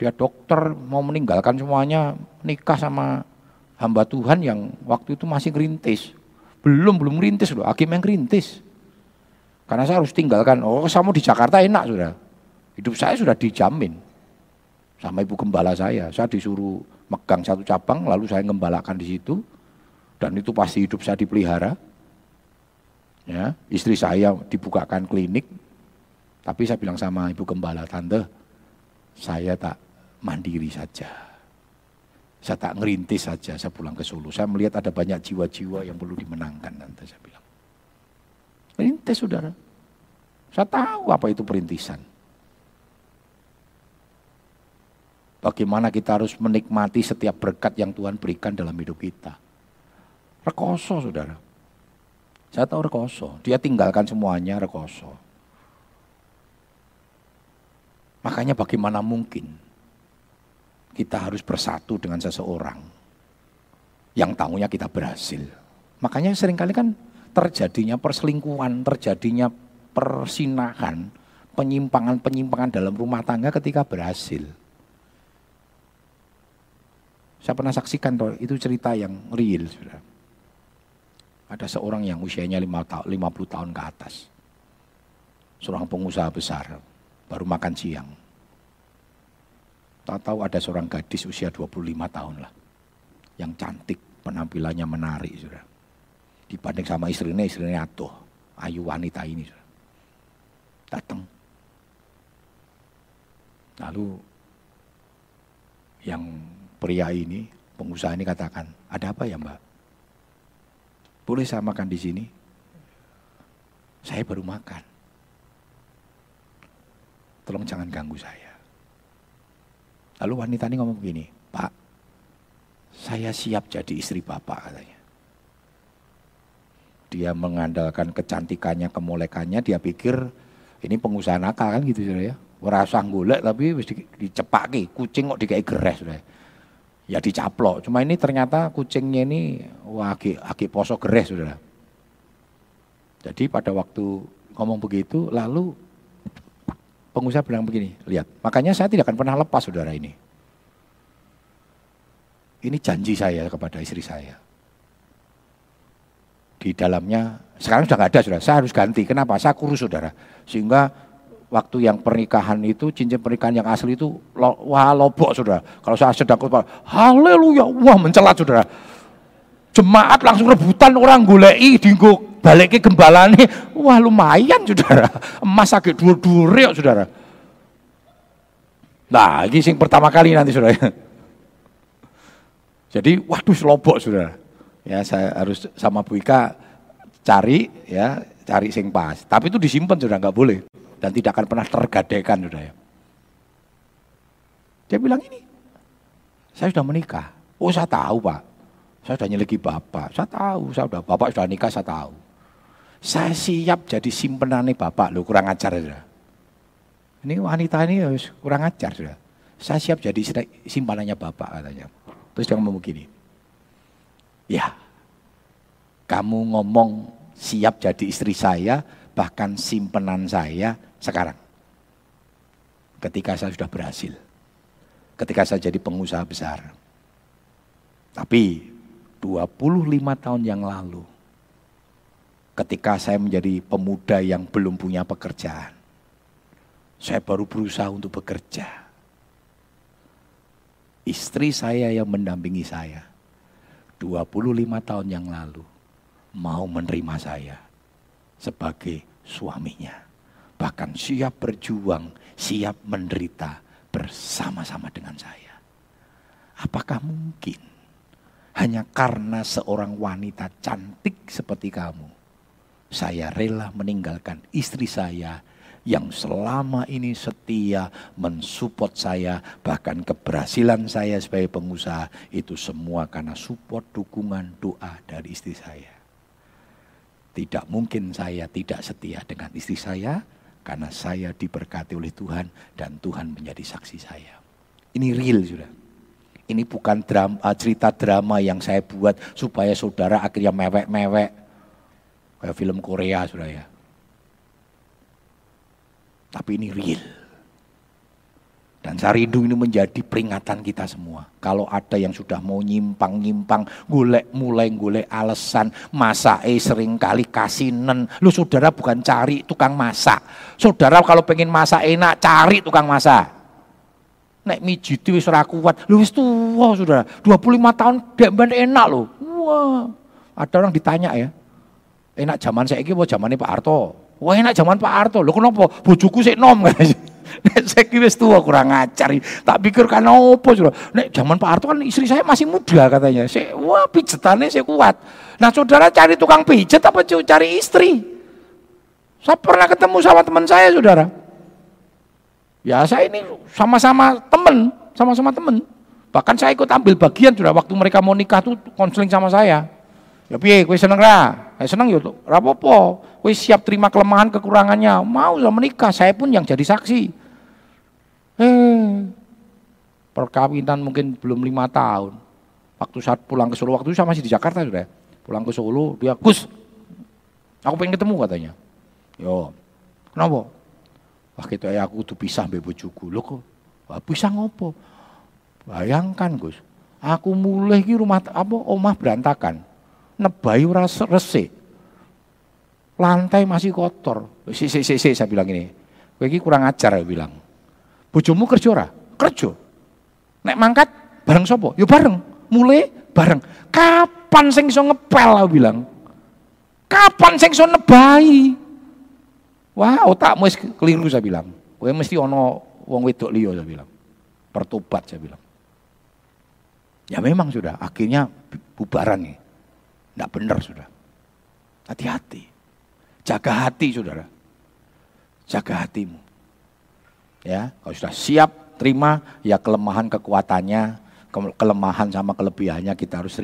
dia dokter mau meninggalkan semuanya nikah sama hamba Tuhan yang waktu itu masih ngerintis. Belum, belum ngerintis loh, hakim yang ngerintis. Karena saya harus tinggalkan, oh saya mau di Jakarta enak sudah. Hidup saya sudah dijamin. Sama ibu gembala saya, saya disuruh megang satu cabang, lalu saya ngembalakan di situ. Dan itu pasti hidup saya dipelihara. Ya, istri saya dibukakan klinik, tapi saya bilang sama ibu gembala, tante, saya tak mandiri saja. Saya tak ngerintis saja, saya pulang ke Solo. Saya melihat ada banyak jiwa-jiwa yang perlu dimenangkan nanti saya bilang. Rintis saudara. Saya tahu apa itu perintisan. Bagaimana kita harus menikmati setiap berkat yang Tuhan berikan dalam hidup kita. Rekoso, saudara. Saya tahu rekoso. Dia tinggalkan semuanya rekoso. Makanya bagaimana mungkin kita harus bersatu dengan seseorang yang tahunya kita berhasil. Makanya sering kali kan terjadinya perselingkuhan, terjadinya persinahan, penyimpangan-penyimpangan dalam rumah tangga ketika berhasil. Saya pernah saksikan toh, itu cerita yang real. Sudah. Ada seorang yang usianya 50 tahun ke atas. Seorang pengusaha besar, baru makan siang. Tak tahu ada seorang gadis usia 25 tahun lah. Yang cantik, penampilannya menarik. Sudah. Dibanding sama istrinya, istrinya atuh. Ayu wanita ini. Datang. Lalu yang pria ini, pengusaha ini katakan, ada apa ya mbak? Boleh saya makan di sini? Saya baru makan. Tolong jangan ganggu saya. Lalu wanita ini ngomong begini, Pak, saya siap jadi istri Bapak katanya. Dia mengandalkan kecantikannya, kemolekannya, dia pikir ini pengusaha nakal kan gitu ya. Rasa golek tapi dicepaki, kucing kok dikai geres sudah ya dicaplok. Cuma ini ternyata kucingnya ini wah agi, agi poso geres saudara. Jadi pada waktu ngomong begitu, lalu pengusaha bilang begini, lihat, makanya saya tidak akan pernah lepas saudara ini. Ini janji saya kepada istri saya. Di dalamnya, sekarang sudah nggak ada saudara, saya harus ganti. Kenapa? Saya kurus saudara. Sehingga waktu yang pernikahan itu cincin pernikahan yang asli itu lo, wah lobok saudara. Kalau saya sedang khotbah, haleluya, wah mencelat saudara. Jemaat langsung rebutan orang golei dinggo balik ke gembalane, wah lumayan saudara. Emas agak dua-dua saudara. Nah, ini sing pertama kali nanti saudara. Jadi, waduh lobok saudara. Ya, saya harus sama Bu Ika cari ya, cari sing pas. Tapi itu disimpan sudah nggak boleh dan tidak akan pernah tergadaikan sudah ya. Dia bilang ini, saya sudah menikah. Oh saya tahu pak, saya sudah nyelegi bapak. Saya tahu, saya sudah bapak sudah nikah, saya tahu. Saya siap jadi simpenan nih bapak, lo kurang ajar sudah. Ini wanita ini kurang ajar sudah. Saya siap jadi simpanannya bapak katanya. Terus dia ngomong begini, ya kamu ngomong siap jadi istri saya, bahkan simpenan saya sekarang. Ketika saya sudah berhasil. Ketika saya jadi pengusaha besar. Tapi 25 tahun yang lalu. Ketika saya menjadi pemuda yang belum punya pekerjaan. Saya baru berusaha untuk bekerja. Istri saya yang mendampingi saya. 25 tahun yang lalu mau menerima saya sebagai suaminya bahkan siap berjuang, siap menderita bersama-sama dengan saya. Apakah mungkin hanya karena seorang wanita cantik seperti kamu, saya rela meninggalkan istri saya yang selama ini setia mensupport saya, bahkan keberhasilan saya sebagai pengusaha itu semua karena support, dukungan, doa dari istri saya. Tidak mungkin saya tidak setia dengan istri saya, karena saya diberkati oleh Tuhan dan Tuhan menjadi saksi saya. Ini real sudah. Ini bukan drama, eh, cerita drama yang saya buat supaya saudara akhirnya mewek-mewek. Kayak film Korea sudah ya. Tapi ini real. Dan saya rindu ini menjadi peringatan kita semua. Kalau ada yang sudah mau nyimpang-nyimpang, golek mulai golek alasan, masak eh sering kali kasinen. Lu saudara bukan cari tukang masak. Saudara kalau pengen masak enak, cari tukang masak. Nek mijiti wis ora kuat. Lu wis tua saudara, 25 tahun dek enak loh. Wah, ada orang ditanya ya. Enak zaman saya mau zamannya Pak Harto. Wah enak zaman Pak Harto. Lu kenapa? Bojoku sik nom. <laughs> <laughs> Nek saya wis tua kurang ngajar. Tak pikir kan opo sudah. Nek zaman Pak Harto kan istri saya masih muda katanya. Saya, wah pijetannya saya kuat. Nah saudara cari tukang pijet apa cari istri? Saya pernah ketemu sama teman saya saudara. Ya saya ini sama-sama temen. sama-sama temen. Bahkan saya ikut ambil bagian sudah waktu mereka mau nikah tuh konseling sama saya. Ya piye, kowe seneng ra? Ya seneng ya, ra apa-apa. Siap terima kelemahan kekurangannya, mau lah menikah, saya pun yang jadi saksi. Eh, perkawinan mungkin belum lima tahun. Waktu saat pulang ke Solo, waktu itu saya masih di Jakarta sudah. Pulang ke Solo, dia, Gus, aku pengen ketemu katanya. Yo, kenapa? Wah kita ya aku tuh pisah mbek bojoku. Lho kok pisah ngopo? Bayangkan Gus, aku mulai ki rumah apa omah berantakan. Nebai ora resik. Lantai masih kotor. Si, si, si, si, saya bilang ini. Kowe kurang ajar ya bilang. Bojomu kerja ora? Kerja. Nek mangkat bareng sopo? Ya bareng. Mulai bareng. Kapan sing iso ngepel aku bilang? Kapan sing iso nebai? Wah, otakmu wis keliru saya bilang. Kowe mesti ono wong wedok liya saya bilang. Pertobat saya bilang. Ya memang sudah, akhirnya bubaran nih. Tidak benar sudah. Hati-hati. Jaga hati saudara. Jaga hatimu. Ya, kalau sudah siap terima, ya kelemahan kekuatannya, kelemahan sama kelebihannya kita harus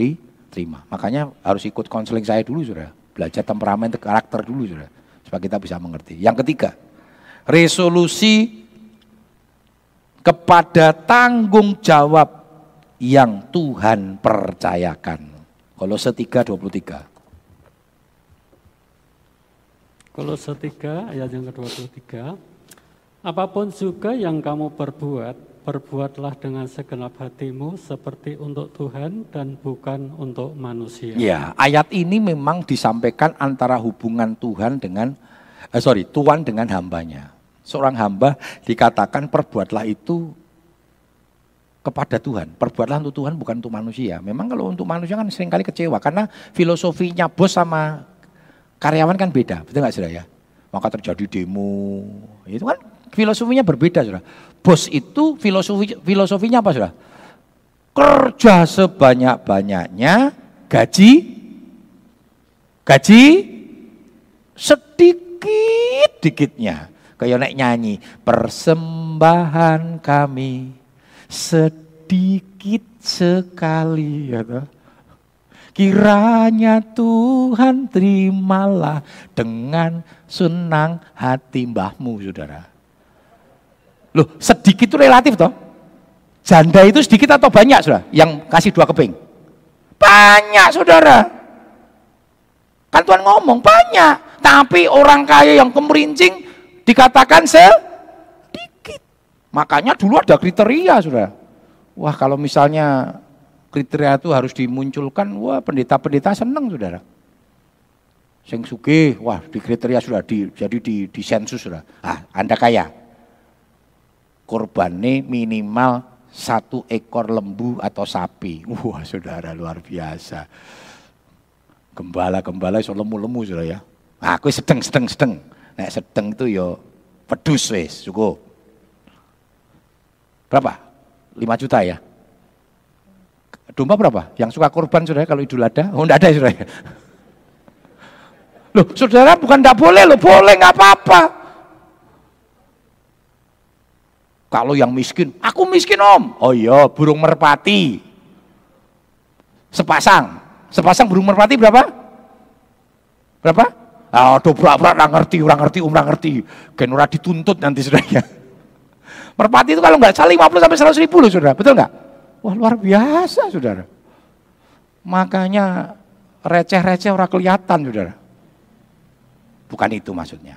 terima. Makanya harus ikut konseling saya dulu saudara. Belajar temperamen, karakter dulu saudara. Supaya kita bisa mengerti. Yang ketiga, resolusi kepada tanggung jawab yang Tuhan percayakan. Kolose 3 23. Kolose 3 ayat yang ke-23. Apa pun juga yang kamu perbuat, perbuatlah dengan segenap hatimu seperti untuk Tuhan dan bukan untuk manusia. Ya, ayat ini memang disampaikan antara hubungan Tuhan dengan eh, sorry, Tuhan dengan hambanya. Seorang hamba dikatakan perbuatlah itu kepada Tuhan. Perbuatlah untuk Tuhan bukan untuk manusia. Memang kalau untuk manusia kan sering kali kecewa karena filosofinya bos sama karyawan kan beda, betul nggak sudah ya? Maka terjadi demo, itu kan filosofinya berbeda sudah. Bos itu filosofi filosofinya apa sudah? Kerja sebanyak-banyaknya, gaji gaji sedikit dikitnya. Kayak naik nyanyi, persembahan kami sedikit sekali ya. Kiranya Tuhan terimalah dengan senang hati mbahmu saudara. Loh sedikit itu relatif toh. Janda itu sedikit atau banyak saudara yang kasih dua keping? Banyak saudara. Kan Tuhan ngomong banyak. Tapi orang kaya yang kemerincing dikatakan sel Makanya dulu ada kriteria sudah. Wah kalau misalnya kriteria itu harus dimunculkan, wah pendeta-pendeta senang saudara. Sing suge, wah di kriteria sudah di, jadi di, di sensus sudah. Ah, Anda kaya. Korbannya minimal satu ekor lembu atau sapi. Wah saudara luar biasa. Gembala-gembala iso lemu-lemu sudah ya. Ah, aku sedeng, sedeng, sedeng. Nek sedeng itu yo pedus wes, cukup. Berapa? 5 juta ya? Domba berapa? Yang suka korban saudara kalau idul ada? Oh enggak ada ya saudara. Loh saudara bukan enggak boleh loh, boleh enggak apa-apa. Kalau yang miskin, aku miskin om. Oh iya, burung merpati. Sepasang. Sepasang burung merpati berapa? Berapa? Ah, dobrak-brak, orang ngerti, orang ngerti, orang ngerti. Genura dituntut nanti saudara. Merpati itu kalau nggak salah 50 sampai 100 ribu loh saudara, betul nggak? Wah luar biasa saudara. Makanya receh-receh orang kelihatan saudara. Bukan itu maksudnya.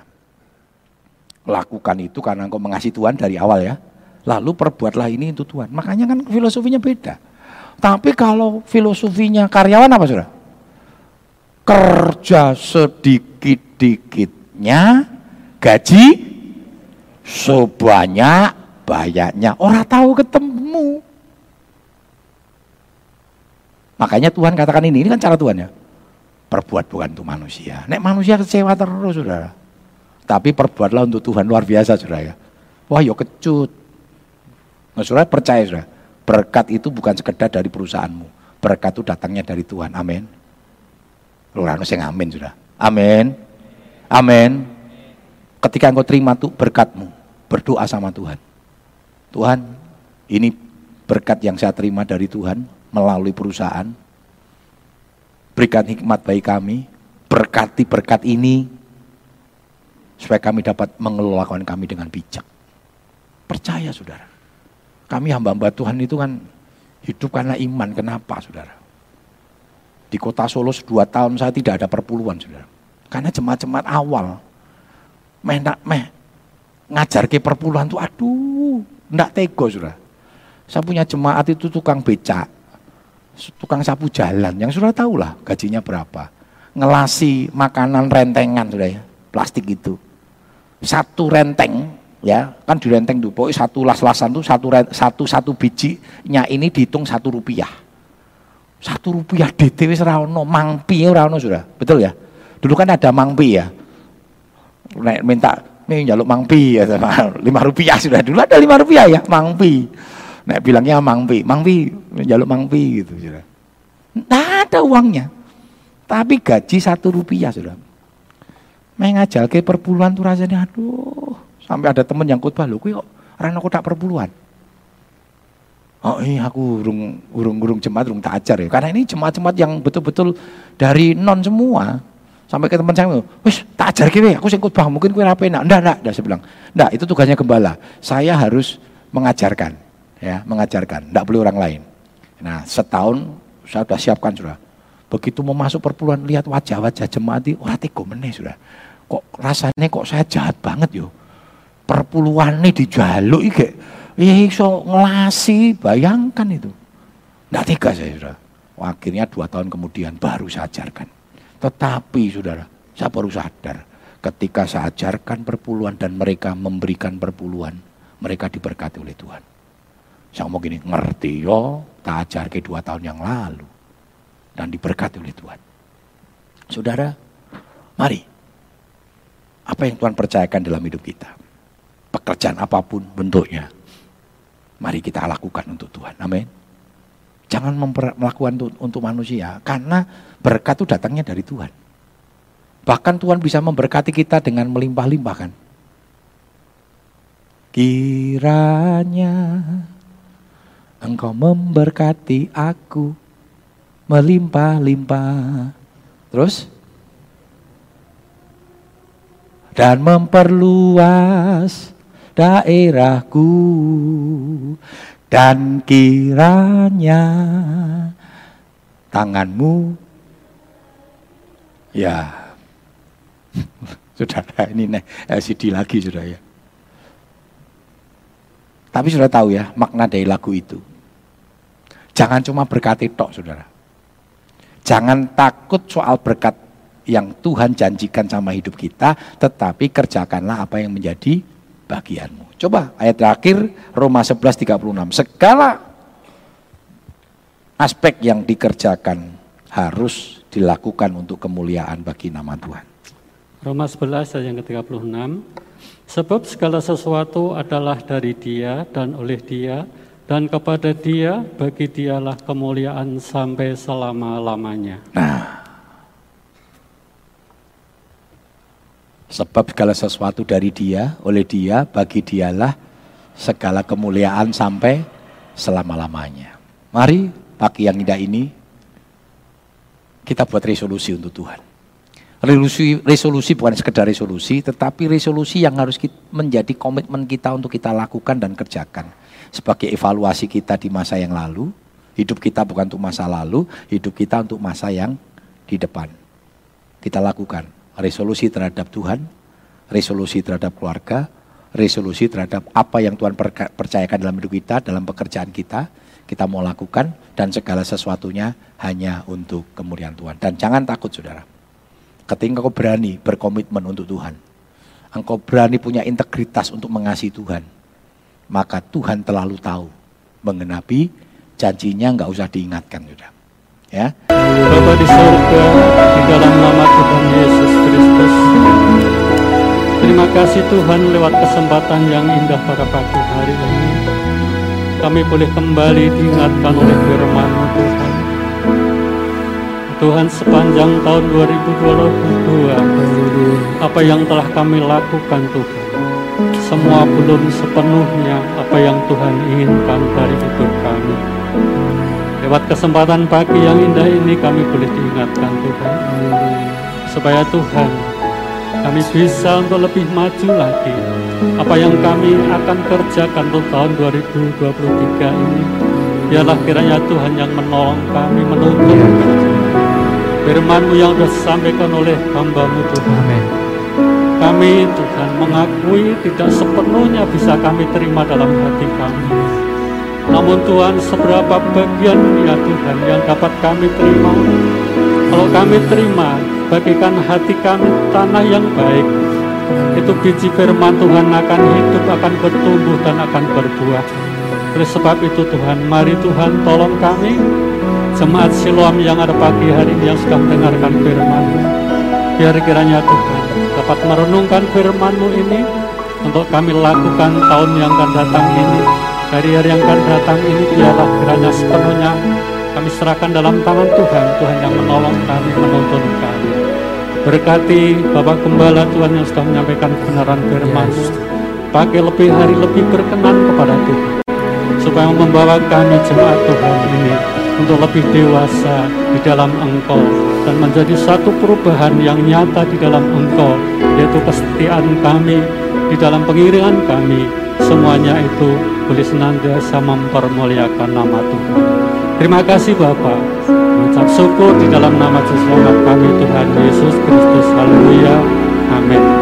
Lakukan itu karena engkau mengasihi Tuhan dari awal ya. Lalu perbuatlah ini untuk Tuhan. Makanya kan filosofinya beda. Tapi kalau filosofinya karyawan apa saudara? Kerja sedikit-dikitnya, gaji sebanyak banyaknya orang tahu ketemu. Makanya Tuhan katakan ini, ini kan cara Tuhan ya. Perbuat bukan untuk manusia. Nek manusia kecewa terus saudara. Tapi perbuatlah untuk Tuhan luar biasa saudara ya. Wah yuk kecut. Nah, saudara percaya saudara. Berkat itu bukan sekedar dari perusahaanmu. Berkat itu datangnya dari Tuhan. Amin. Lu harus yang amin saudara. Amin. Amin. Ketika engkau terima tuh berkatmu, berdoa sama Tuhan. Tuhan, ini berkat yang saya terima dari Tuhan melalui perusahaan. Berikan hikmat bagi kami, berkati berkat ini, supaya kami dapat mengelolakan kami dengan bijak. Percaya saudara. Kami hamba-hamba Tuhan itu kan hidup karena iman. Kenapa saudara? Di kota Solo dua tahun saya tidak ada perpuluhan saudara. Karena jemaat-jemaat awal. Meh, meh ngajar ke perpuluhan tuh aduh, ndak tego saudara. Saya punya jemaat itu tukang becak, tukang sapu jalan, yang sudah tahu lah gajinya berapa. Ngelasi makanan rentengan sudah ya, plastik itu. Satu renteng ya. Kan di renteng tuh pokoknya satu las-lasan tuh satu satu satu bijinya ini dihitung satu rupiah. Satu rupiah DTW serauno mangpi serauno sudah betul ya? Dulu kan ada mangpi ya. Nek minta nih jaluk mangpi ya lima rupiah sudah. Dulu ada lima rupiah ya mangpi. Nek bilangnya mangpi mangpi jaluk mangpi gitu sudah nggak ada uangnya. Tapi gaji satu rupiah sudah mengajal ke perpuluhan tuh rasanya aduh Sampai ada temen yang khotbah, lo kok rana tak perpuluhan. Oh iya aku urung urung urung jemaat urung tak ajar ya. Karena ini jemaat-jemaat yang betul-betul dari non semua. Sampai ke teman saya, wis tak ajar kiri, aku sing khotbah, mungkin kue rapi nak. Ndak, ndak, ndak saya bilang. Ndak, itu tugasnya gembala. Saya harus mengajarkan, ya, mengajarkan. Ndak boleh orang lain. Nah, setahun saya sudah siapkan sudah. Begitu mau masuk perpuluhan, lihat wajah-wajah jemaat itu, orang tega meneh sudah. Kok rasanya kok saya jahat banget yo. Perpuluhan ini dijaluk iki ya iso ngelasi bayangkan itu. Tidak tiga saya sudah. Akhirnya dua tahun kemudian baru saya ajarkan. Tetapi saudara saya baru sadar ketika saya ajarkan perpuluhan dan mereka memberikan perpuluhan mereka diberkati oleh Tuhan. Saya ngomong gini ngerti yo. Tak ajar ke dua tahun yang lalu dan diberkati oleh Tuhan saudara mari apa yang Tuhan percayakan dalam hidup kita pekerjaan apa pun bentuknya. Mari kita lakukan untuk Tuhan. Amin. Jangan melakukan untuk, untuk manusia, karena berkat itu datangnya dari Tuhan. Bahkan Tuhan bisa memberkati kita dengan melimpah-limpah kan. Kiranya engkau memberkati aku melimpah-limpah. Terus? Dan memperluas daerahku. Dan kiranya tanganmu. Ya. <laughs> Saudara ini nih LCD lagi sudah ya. Tapi sudah tahu ya makna dari lagu itu. Jangan cuma berkati tok saudara jangan takut soal berkat yang Tuhan janjikan sama hidup kita tetapi kerjakanlah apa yang menjadi bagianmu. Coba ayat terakhir Roma 11:36. Segala aspek yang dikerjakan harus dilakukan untuk kemuliaan bagi nama Tuhan. Roma 11 ayat yang ke-36. Sebab segala sesuatu adalah dari Dia dan oleh Dia dan kepada Dia bagi Dialah kemuliaan sampai selama-lamanya. Nah, Sebab segala sesuatu dari dia, oleh dia, bagi dialah segala kemuliaan sampai selama-lamanya. Mari pagi yang indah ini kita buat resolusi untuk Tuhan. Resolusi, resolusi bukan sekedar resolusi, tetapi resolusi yang harus menjadi komitmen kita untuk kita lakukan dan kerjakan. Sebagai evaluasi kita di masa yang lalu, hidup kita bukan untuk masa lalu, hidup kita untuk masa yang di depan. Kita lakukan resolusi terhadap Tuhan, resolusi terhadap keluarga, resolusi terhadap apa yang Tuhan percayakan dalam hidup kita, dalam pekerjaan kita, kita mau lakukan dan segala sesuatunya hanya untuk kemuliaan Tuhan. Dan jangan takut saudara. Ketika engkau berani berkomitmen untuk Tuhan, engkau berani punya integritas untuk mengasihi Tuhan, maka Tuhan terlalu tahu mengenapi janjinya nggak usah diingatkan sudah. Ya. Bapa di surga, di dalam nama Tuhan Yesus Kristus. Terima kasih Tuhan lewat kesempatan yang indah pada pagi hari ini. Kami boleh kembali diingatkan oleh firman Tuhan. Tuhan sepanjang tahun 2022, apa yang telah kami lakukan Tuhan, semua belum sepenuhnya apa yang Tuhan inginkan dari hidup kami. Lewat kesempatan pagi yang indah ini kami boleh diingatkan Tuhan. Supaya Tuhan kami bisa untuk lebih maju lagi. Apa yang kami akan kerjakan untuk tahun 2023 ini. Biarlah kiranya Tuhan yang menolong kami, menuntun. Firman-Mu yang sudah disampaikan oleh hamba-Mu Tuhan. Amin. Kami Tuhan mengakui tidak sepenuhnya bisa kami terima dalam hati kami. Namun Tuhan seberapa bagian ya Tuhan yang dapat kami terima. Kalau kami terima, bagikan hati kami tanah yang baik. Itu biji firman Tuhan akan hidup, akan bertumbuh dan akan berbuah. Oleh sebab itu Tuhan, mari Tuhan tolong kami Jemaat Siloam yang ada pagi hari ini yang sudah mendengarkan firman Biar kiranya Tuhan dapat merenungkan firman-Mu ini untuk kami lakukan tahun yang akan datang ini. Dari hari yang akan datang ini biarlah kiranya sepenuhnya kami serahkan dalam tangan Tuhan, Tuhan yang menolong kami, menuntun kami. Berkati Bapak Gembala Tuhan yang sudah menyampaikan kebenaran firman Pakai lebih hari lebih berkenan kepada Tuhan supaya membawa kami jemaat Tuhan ini untuk lebih dewasa di dalam Engkau dan menjadi satu perubahan yang nyata di dalam Engkau yaitu kesetiaan kami di dalam pengiringan kami. Semuanya itu boleh senantiasa mempermuliakan nama Tuhan. Terima kasih Bapak. Mengucap syukur di dalam nama Yesus kami Tuhan Yesus Kristus. Haleluya. Amin